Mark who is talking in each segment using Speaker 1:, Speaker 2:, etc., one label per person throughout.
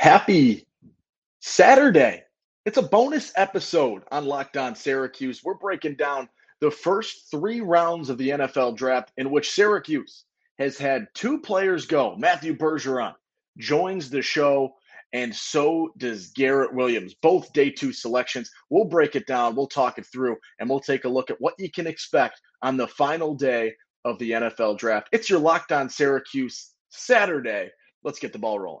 Speaker 1: Happy Saturday. It's a bonus episode on Locked On Syracuse. We're breaking down the first three rounds of the NFL draft in which Syracuse has had two players go. Matthew Bergeron joins the show, and so does Garrett Williams. Both day two selections. We'll break it down, we'll talk it through, and we'll take a look at what you can expect on the final day of the NFL draft. It's your Locked On Syracuse Saturday. Let's get the ball rolling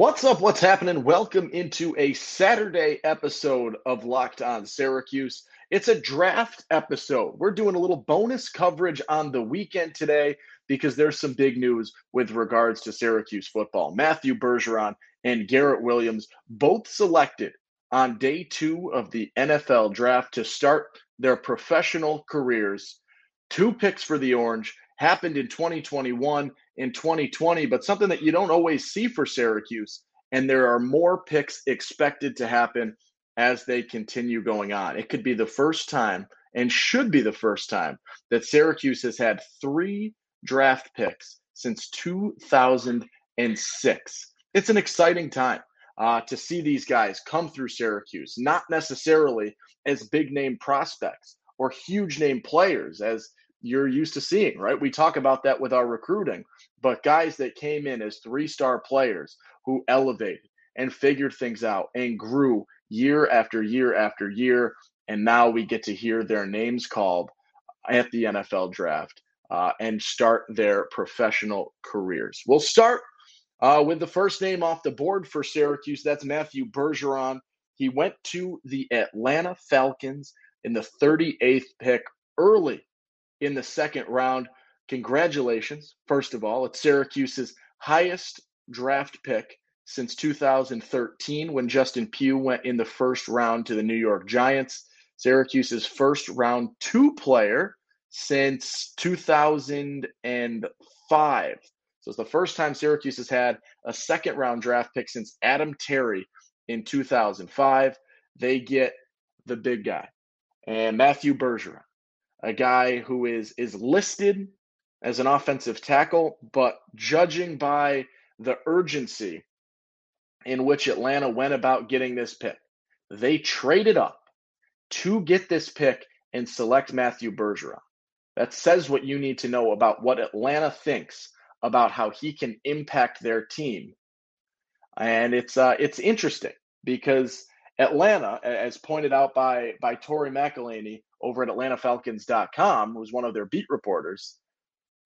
Speaker 1: What's up? What's happening? Welcome into a Saturday episode of Locked On Syracuse. It's a draft episode. We're doing a little bonus coverage on the weekend today because there's some big news with regards to Syracuse football. Matthew Bergeron and Garrett Williams both selected on day two of the NFL draft to start their professional careers. Two picks for the Orange happened in 2021 in 2020, but something that you don't always see for Syracuse. And there are more picks expected to happen as they continue going on. It could be the first time and should be the first time that Syracuse has had three draft picks since 2006. It's an exciting time uh, to see these guys come through Syracuse, not necessarily as big name prospects or huge name players as you're used to seeing, right? We talk about that with our recruiting, but guys that came in as three star players who elevated and figured things out and grew year after year after year. And now we get to hear their names called at the NFL draft uh, and start their professional careers. We'll start uh, with the first name off the board for Syracuse. That's Matthew Bergeron. He went to the Atlanta Falcons in the 38th pick early in the second round. Congratulations, first of all. It's Syracuse's highest draft pick since 2013 when Justin Pugh went in the first round to the New York Giants. Syracuse's first round two player since 2005. So it's the first time Syracuse has had a second round draft pick since Adam Terry in 2005. They get the big guy and Matthew Bergeron a guy who is is listed as an offensive tackle, but judging by the urgency in which Atlanta went about getting this pick, they traded up to get this pick and select Matthew Bergeron. That says what you need to know about what Atlanta thinks about how he can impact their team. And it's uh, it's interesting because Atlanta, as pointed out by by Tori McElhaney over at AtlantaFalcons.com, who's one of their beat reporters,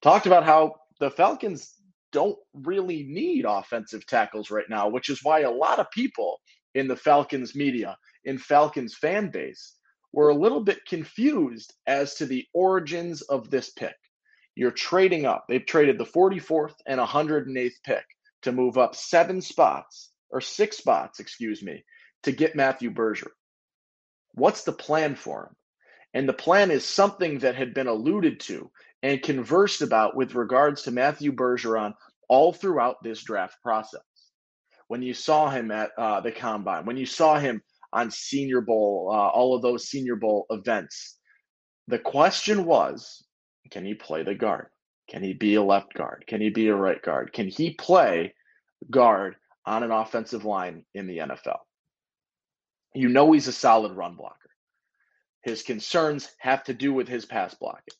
Speaker 1: talked about how the Falcons don't really need offensive tackles right now, which is why a lot of people in the Falcons media, in Falcons fan base, were a little bit confused as to the origins of this pick. You're trading up. They've traded the 44th and 108th pick to move up seven spots or six spots, excuse me, to get Matthew Berger. What's the plan for him? And the plan is something that had been alluded to and conversed about with regards to Matthew Bergeron all throughout this draft process. When you saw him at uh, the combine, when you saw him on Senior Bowl, uh, all of those Senior Bowl events, the question was can he play the guard? Can he be a left guard? Can he be a right guard? Can he play guard on an offensive line in the NFL? You know he's a solid run blocker. His concerns have to do with his pass blocking.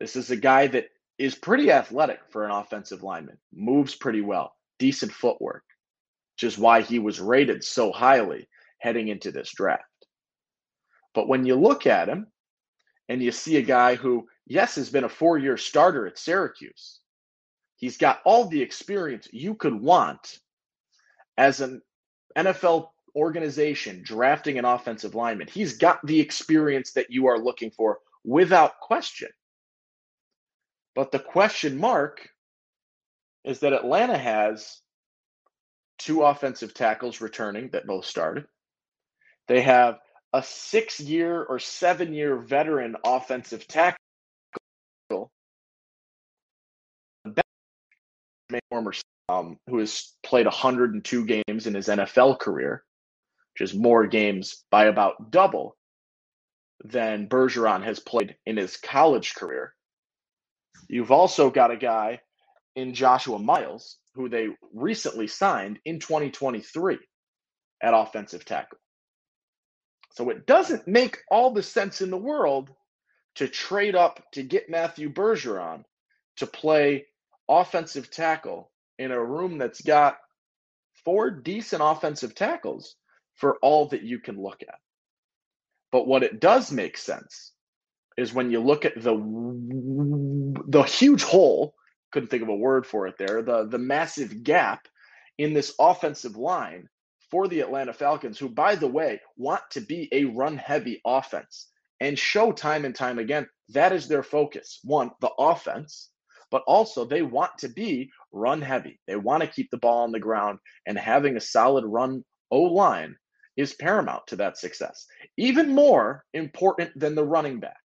Speaker 1: This is a guy that is pretty athletic for an offensive lineman, moves pretty well, decent footwork, which is why he was rated so highly heading into this draft. But when you look at him and you see a guy who, yes, has been a four year starter at Syracuse, he's got all the experience you could want as an NFL organization drafting an offensive lineman, he's got the experience that you are looking for without question. But the question mark is that Atlanta has two offensive tackles returning that both started. They have a six year or seven year veteran offensive tackle. Former, um, who has played 102 games in his NFL career, which is more games by about double than Bergeron has played in his college career. You've also got a guy in Joshua Miles, who they recently signed in 2023 at offensive tackle. So it doesn't make all the sense in the world to trade up to get Matthew Bergeron to play offensive tackle in a room that's got four decent offensive tackles for all that you can look at. But what it does make sense is when you look at the the huge hole, couldn't think of a word for it there, the the massive gap in this offensive line for the Atlanta Falcons, who, by the way, want to be a run heavy offense and show time and time again that is their focus. One, the offense, but also they want to be run heavy. They want to keep the ball on the ground, and having a solid run O line is paramount to that success. Even more important than the running back.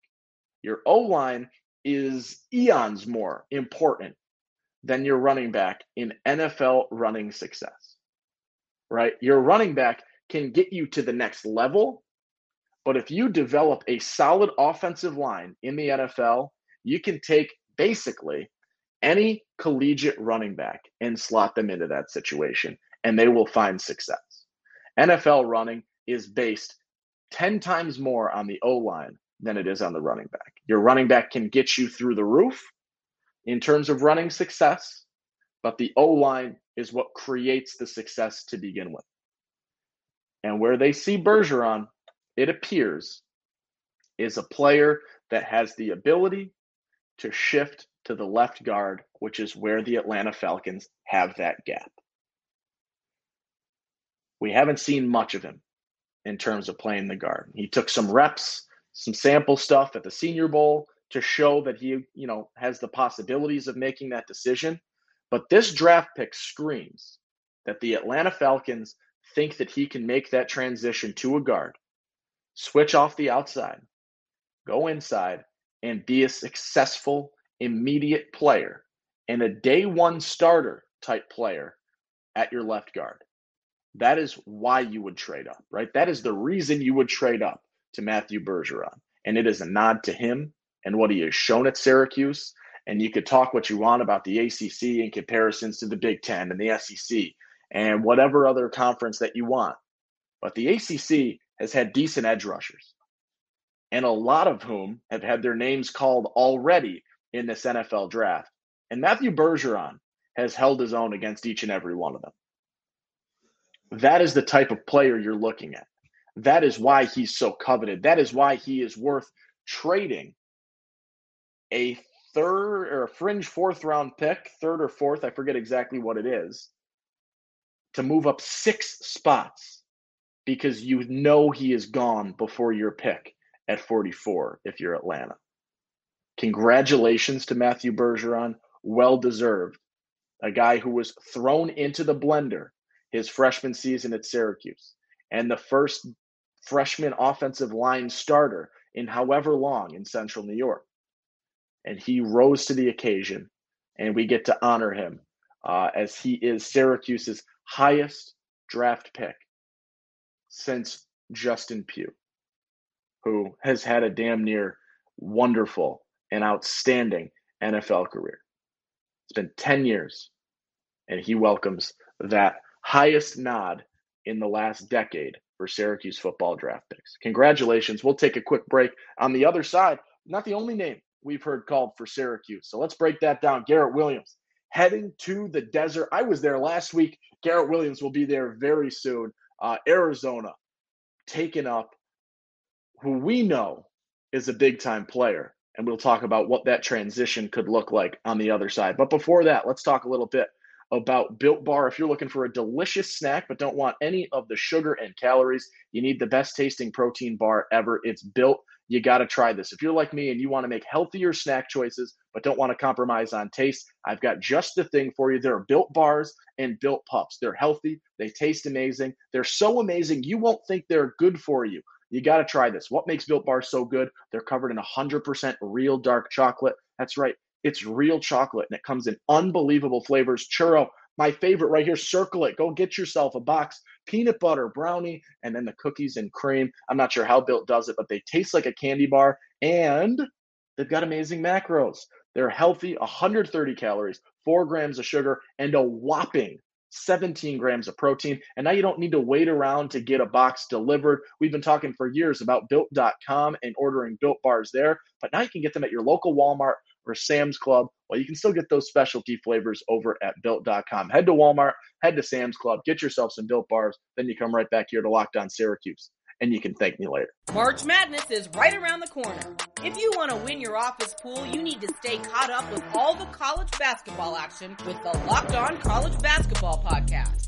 Speaker 1: Your O line is eons more important than your running back in NFL running success right? Your running back can get you to the next level. But if you develop a solid offensive line in the NFL, you can take basically any collegiate running back and slot them into that situation, and they will find success. NFL running is based 10 times more on the O line than it is on the running back. Your running back can get you through the roof in terms of running success, but the O line is what creates the success to begin with. And where they see Bergeron, it appears, is a player that has the ability to shift to the left guard, which is where the Atlanta Falcons have that gap. We haven't seen much of him in terms of playing the guard. He took some reps, some sample stuff at the Senior Bowl to show that he, you know, has the possibilities of making that decision. But this draft pick screams that the Atlanta Falcons think that he can make that transition to a guard, switch off the outside, go inside, and be a successful, immediate player and a day one starter type player at your left guard. That is why you would trade up, right? That is the reason you would trade up to Matthew Bergeron. And it is a nod to him and what he has shown at Syracuse and you could talk what you want about the ACC in comparisons to the Big Ten and the SEC and whatever other conference that you want. But the ACC has had decent edge rushers, and a lot of whom have had their names called already in this NFL draft. And Matthew Bergeron has held his own against each and every one of them. That is the type of player you're looking at. That is why he's so coveted. That is why he is worth trading a third or a fringe fourth round pick, third or fourth, I forget exactly what it is, to move up six spots because you know he is gone before your pick at 44 if you're Atlanta. Congratulations to Matthew Bergeron. Well deserved. A guy who was thrown into the blender his freshman season at Syracuse and the first freshman offensive line starter in however long in Central New York and he rose to the occasion, and we get to honor him uh, as he is Syracuse's highest draft pick since Justin Pugh, who has had a damn near wonderful and outstanding NFL career. It's been 10 years, and he welcomes that highest nod in the last decade for Syracuse football draft picks. Congratulations. We'll take a quick break. On the other side, not the only name we've heard called for Syracuse. So let's break that down. Garrett Williams heading to the desert. I was there last week. Garrett Williams will be there very soon. Uh, Arizona taken up who we know is a big time player. And we'll talk about what that transition could look like on the other side. But before that, let's talk a little bit about Built Bar. If you're looking for a delicious snack but don't want any of the sugar and calories, you need the best tasting protein bar ever. It's built you got to try this. If you're like me and you want to make healthier snack choices, but don't want to compromise on taste, I've got just the thing for you. There are built bars and Built Puffs. They're healthy, they taste amazing. They're so amazing, you won't think they're good for you. You got to try this. What makes built bars so good? They're covered in 100% real dark chocolate. That's right, it's real chocolate and it comes in unbelievable flavors. Churro, my favorite right here, circle it. Go get yourself a box peanut butter brownie, and then the cookies and cream. I'm not sure how Built does it, but they taste like a candy bar and they've got amazing macros. They're healthy, 130 calories, four grams of sugar, and a whopping 17 grams of protein. And now you don't need to wait around to get a box delivered. We've been talking for years about built.com and ordering built bars there, but now you can get them at your local Walmart or Sam's Club. Well, you can still get those specialty flavors over at built.com. Head to Walmart, head to Sam's Club, get yourself some built bars, then you come right back here to Locked On Syracuse. And you can thank me later.
Speaker 2: March Madness is right around the corner. If you want to win your office pool, you need to stay caught up with all the college basketball action with the Locked On College Basketball Podcast.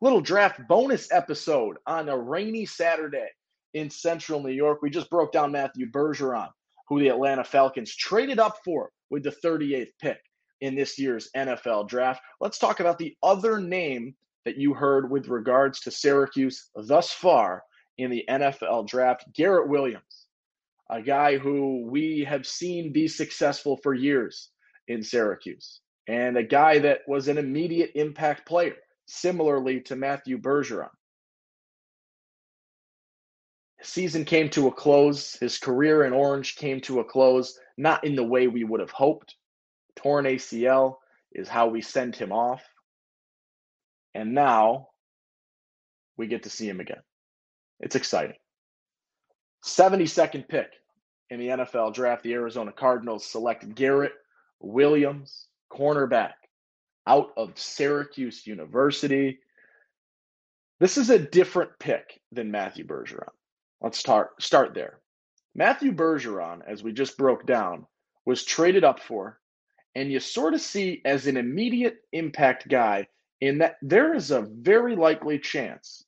Speaker 1: little draft bonus episode on a rainy Saturday in central New York. We just broke down Matthew Bergeron, who the Atlanta Falcons traded up for with the 38th pick in this year's NFL draft. Let's talk about the other name that you heard with regards to Syracuse thus far in the NFL draft Garrett Williams, a guy who we have seen be successful for years in Syracuse, and a guy that was an immediate impact player similarly to Matthew Bergeron. His season came to a close. His career in Orange came to a close, not in the way we would have hoped. Torn ACL is how we send him off. And now we get to see him again. It's exciting. 72nd pick in the NFL draft, the Arizona Cardinals select Garrett Williams, cornerback out of Syracuse University. This is a different pick than Matthew Bergeron. Let's start start there. Matthew Bergeron, as we just broke down, was traded up for, and you sort of see as an immediate impact guy in that there is a very likely chance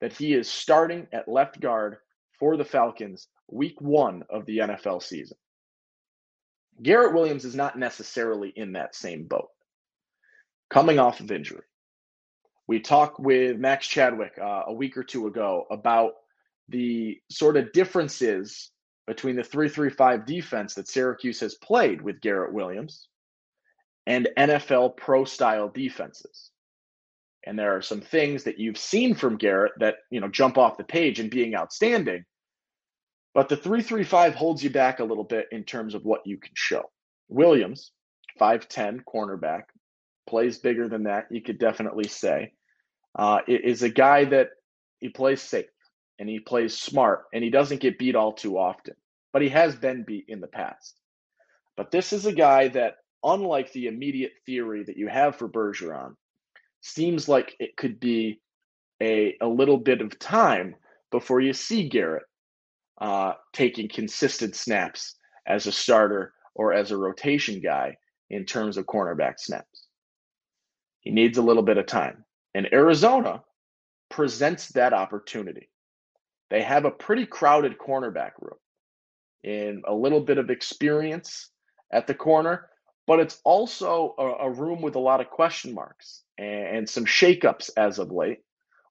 Speaker 1: that he is starting at left guard for the Falcons week one of the NFL season. Garrett Williams is not necessarily in that same boat coming off of injury. We talked with Max Chadwick uh, a week or two ago about the sort of differences between the 335 defense that Syracuse has played with Garrett Williams and NFL pro style defenses. And there are some things that you've seen from Garrett that, you know, jump off the page and being outstanding. But the 335 holds you back a little bit in terms of what you can show. Williams, 5'10 cornerback, plays bigger than that. You could definitely say uh, is a guy that he plays safe and he plays smart and he doesn't get beat all too often, but he has been beat in the past. But this is a guy that, unlike the immediate theory that you have for Bergeron, seems like it could be a, a little bit of time before you see Garrett uh, taking consistent snaps as a starter or as a rotation guy in terms of cornerback snaps. He needs a little bit of time. And Arizona presents that opportunity. They have a pretty crowded cornerback room in a little bit of experience at the corner, but it's also a, a room with a lot of question marks and, and some shakeups as of late,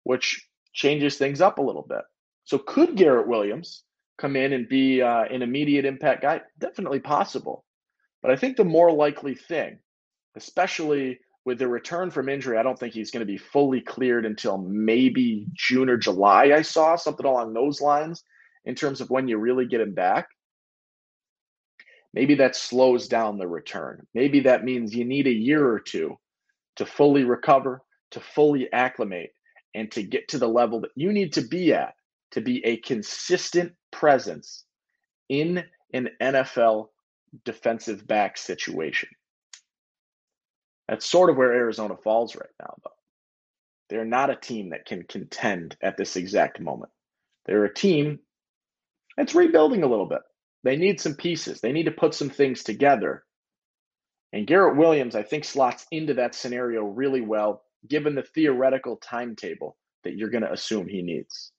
Speaker 1: which changes things up a little bit. So, could Garrett Williams come in and be uh, an immediate impact guy? Definitely possible. But I think the more likely thing, especially with the return from injury, I don't think he's going to be fully cleared until maybe June or July. I saw something along those lines in terms of when you really get him back. Maybe that slows down the return. Maybe that means you need a year or two to fully recover, to fully acclimate, and to get to the level that you need to be at to be a consistent presence in an NFL defensive back situation. That's sort of where Arizona falls right now, though. They're not a team that can contend at this exact moment. They're a team that's rebuilding a little bit. They need some pieces, they need to put some things together. And Garrett Williams, I think, slots into that scenario really well, given the theoretical timetable that you're going to assume he needs.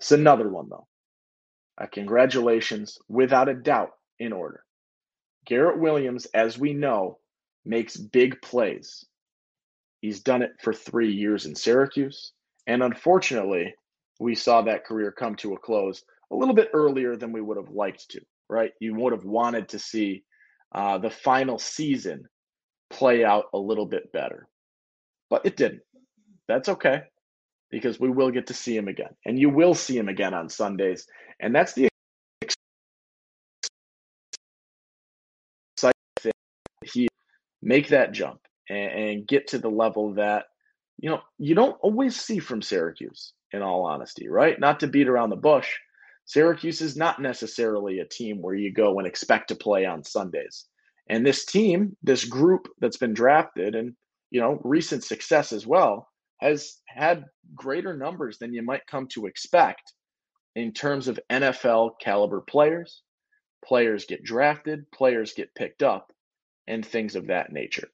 Speaker 1: It's another one, though. A congratulations, without a doubt, in order. Garrett Williams, as we know, makes big plays. He's done it for three years in Syracuse. And unfortunately, we saw that career come to a close a little bit earlier than we would have liked to, right? You would have wanted to see uh, the final season play out a little bit better, but it didn't. That's okay because we will get to see him again. And you will see him again on Sundays. And that's the exciting thing. He make that jump and, and get to the level that you know you don't always see from Syracuse. In all honesty, right? Not to beat around the bush. Syracuse is not necessarily a team where you go and expect to play on Sundays. And this team, this group that's been drafted and you know recent success as well, has had greater numbers than you might come to expect in terms of NFL caliber players. Players get drafted, players get picked up, and things of that nature.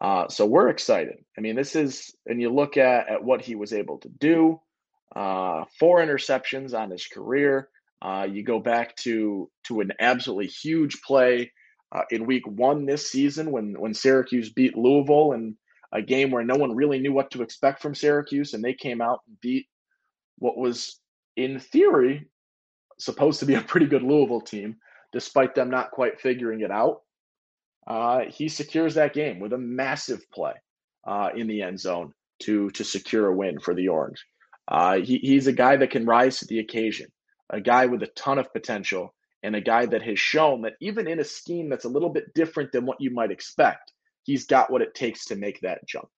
Speaker 1: Uh, so we're excited. I mean, this is, and you look at, at what he was able to do uh, four interceptions on his career. Uh, you go back to to an absolutely huge play uh, in week one this season when when Syracuse beat Louisville in a game where no one really knew what to expect from Syracuse, and they came out and beat what was in theory supposed to be a pretty good Louisville team, despite them not quite figuring it out. Uh, he secures that game with a massive play uh, in the end zone to to secure a win for the Orange. Uh, he, he's a guy that can rise to the occasion, a guy with a ton of potential, and a guy that has shown that even in a scheme that's a little bit different than what you might expect, he's got what it takes to make that jump.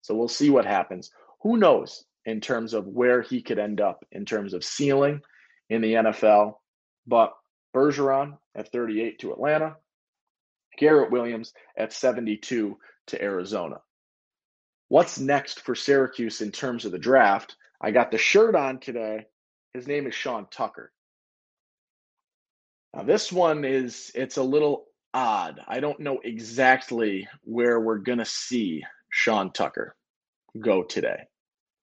Speaker 1: So we'll see what happens. Who knows in terms of where he could end up in terms of ceiling in the NFL? But Bergeron at 38 to Atlanta, Garrett Williams at 72 to Arizona. What's next for Syracuse in terms of the draft? I got the shirt on today. His name is Sean Tucker. Now this one is it's a little odd. I don't know exactly where we're going to see Sean Tucker go today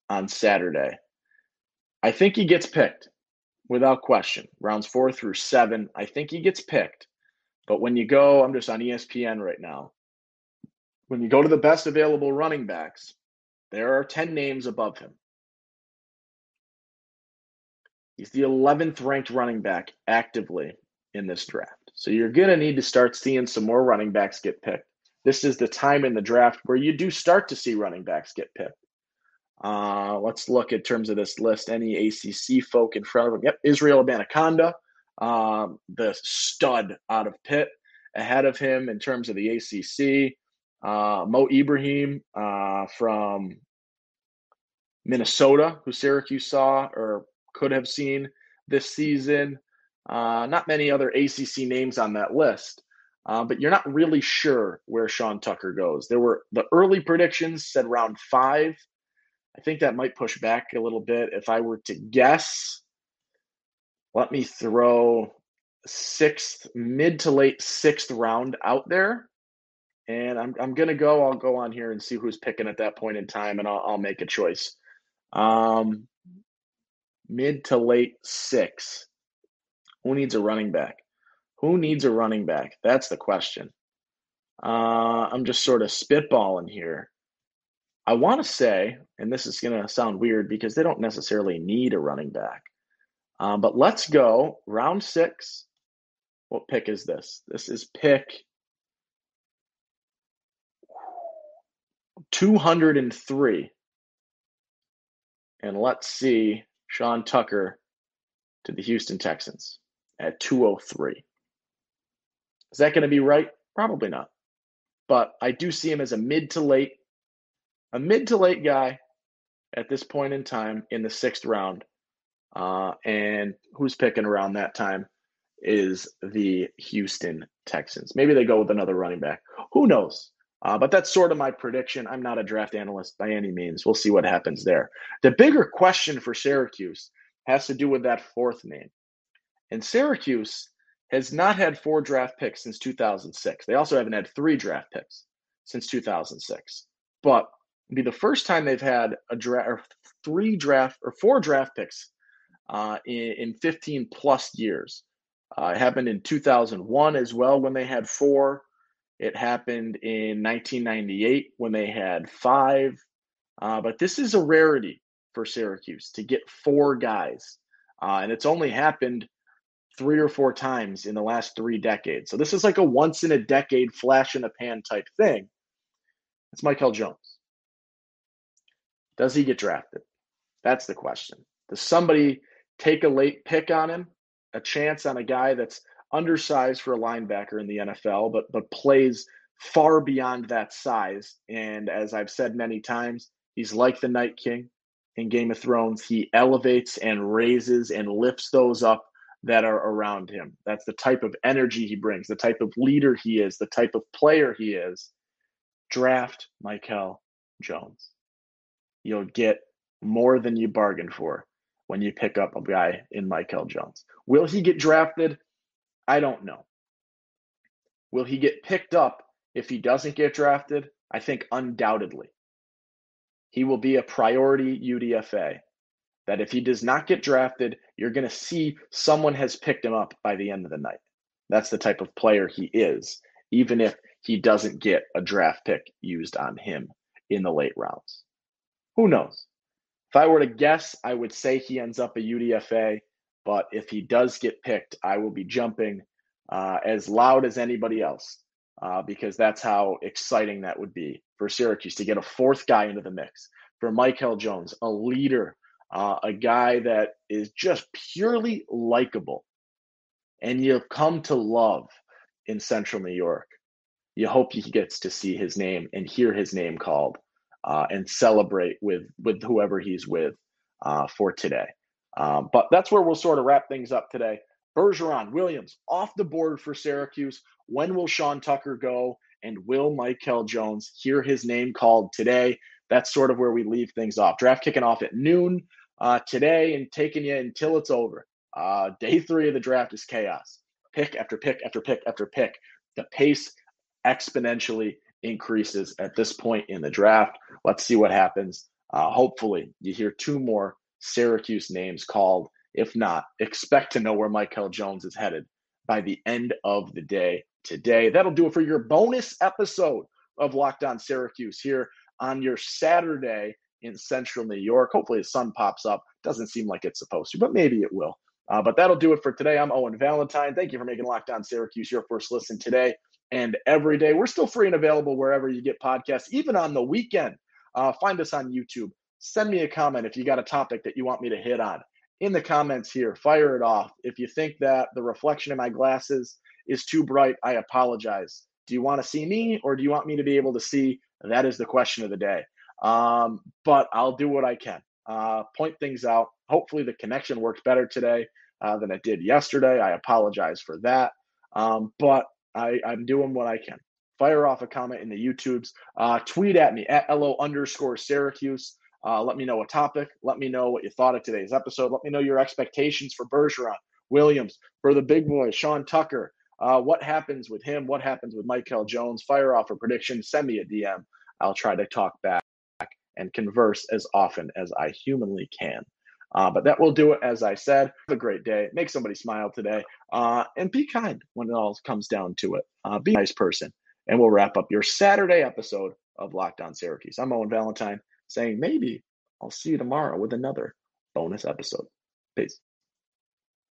Speaker 1: on Saturday. I think he gets picked without question. Rounds 4 through 7, I think he gets picked. But when you go, I'm just on ESPN right now. When you go to the best available running backs, there are 10 names above him. He's the 11th ranked running back actively in this draft. So you're going to need to start seeing some more running backs get picked. This is the time in the draft where you do start to see running backs get picked. Uh, let's look in terms of this list. Any ACC folk in front of him? Yep, Israel Abanikanda, um, the stud out of Pitt, ahead of him in terms of the ACC. Uh, Mo Ibrahim uh, from Minnesota, who Syracuse saw or could have seen this season. Uh, not many other ACC names on that list, uh, but you're not really sure where Sean Tucker goes. There were the early predictions said round five. I think that might push back a little bit. If I were to guess, let me throw sixth, mid to late sixth round out there. And I'm, I'm going to go, I'll go on here and see who's picking at that point in time, and I'll, I'll make a choice. Um, mid to late six. Who needs a running back? Who needs a running back? That's the question. Uh, I'm just sort of spitballing here. I want to say, and this is going to sound weird because they don't necessarily need a running back, um, but let's go round six. What pick is this? This is pick 203. And let's see Sean Tucker to the Houston Texans at 203. Is that going to be right? Probably not. But I do see him as a mid to late, a mid to late guy at this point in time in the sixth round. Uh, and who's picking around that time? is the Houston Texans. Maybe they go with another running back. Who knows? Uh, but that's sort of my prediction. I'm not a draft analyst by any means. We'll see what happens there. The bigger question for Syracuse has to do with that fourth name. And Syracuse has not had four draft picks since 2006. They also haven't had three draft picks since 2006. But be the first time they've had a draft or three draft or four draft picks uh, in, in 15 plus years. Uh, it happened in 2001 as well when they had four. It happened in 1998 when they had five. Uh, but this is a rarity for Syracuse to get four guys. Uh, and it's only happened three or four times in the last three decades. So this is like a once in a decade flash in the pan type thing. It's Mikel Jones. Does he get drafted? That's the question. Does somebody take a late pick on him, a chance on a guy that's undersized for a linebacker in the NFL, but but plays far beyond that size. And as I've said many times, he's like the Night King in Game of Thrones. He elevates and raises and lifts those up that are around him. That's the type of energy he brings, the type of leader he is, the type of player he is. Draft Mikel Jones. You'll get more than you bargained for when you pick up a guy in Mikel Jones. Will he get drafted? I don't know. Will he get picked up if he doesn't get drafted? I think undoubtedly. He will be a priority UDFA. That if he does not get drafted, you're going to see someone has picked him up by the end of the night. That's the type of player he is, even if he doesn't get a draft pick used on him in the late rounds. Who knows? If I were to guess, I would say he ends up a UDFA. But if he does get picked, I will be jumping uh, as loud as anybody else uh, because that's how exciting that would be for Syracuse to get a fourth guy into the mix. For Mikel Jones, a leader, uh, a guy that is just purely likable and you've come to love in Central New York. You hope he gets to see his name and hear his name called uh, and celebrate with with whoever he's with uh, for today. Um, but that's where we'll sort of wrap things up today. Bergeron, Williams off the board for Syracuse. When will Sean Tucker go? And will Mikel Jones hear his name called today? That's sort of where we leave things off. Draft kicking off at noon uh, today and taking you until it's over. Uh, day three of the draft is chaos. Pick after pick after pick after pick. The pace exponentially increases at this point in the draft. Let's see what happens. Uh, hopefully, you hear two more Syracuse names called. If not, expect to know where Mikel Jones is headed by the end of the day today. That'll do it for your bonus episode of Locked On Syracuse here on your Saturday in central New York. Hopefully, the sun pops up. Doesn't seem like it's supposed to, but maybe it will. Uh, but that'll do it for today. I'm Owen Valentine. Thank you for making Locked On Syracuse your first listen today and every day. We're still free and available wherever you get podcasts, even on the weekend. Uh, find us on YouTube. Send me a comment if you got a topic that you want me to hit on. In the comments here, fire it off. If you think that the reflection in my glasses is too bright, I apologize. Do you want to see me or do you want me to be able to see? That is the question of the day. Um, but I'll do what I can. Uh, point things out. Hopefully, the connection works better today uh, than it did yesterday. I apologize for that. Um, but I, I'm doing what I can. Fire off a comment in the YouTubes. Uh, tweet at me at LO underscore Syracuse. Uh, let me know a topic. Let me know what you thought of today's episode. Let me know your expectations for Bergeron, Williams, for the big boy, Sean Tucker. Uh, what happens with him? What happens with Mikel Jones? Fire off a prediction. Send me a DM. I'll try to talk back and converse as often as I humanly can. Uh, but that will do it, as I said. Have a great day. Make somebody smile today. Uh, and be kind when it all comes down to it. Uh, be a nice person. And we'll wrap up your Saturday episode of Locked On Syracuse. I'm Owen Valentine saying maybe I'll see you tomorrow with another bonus episode. Peace.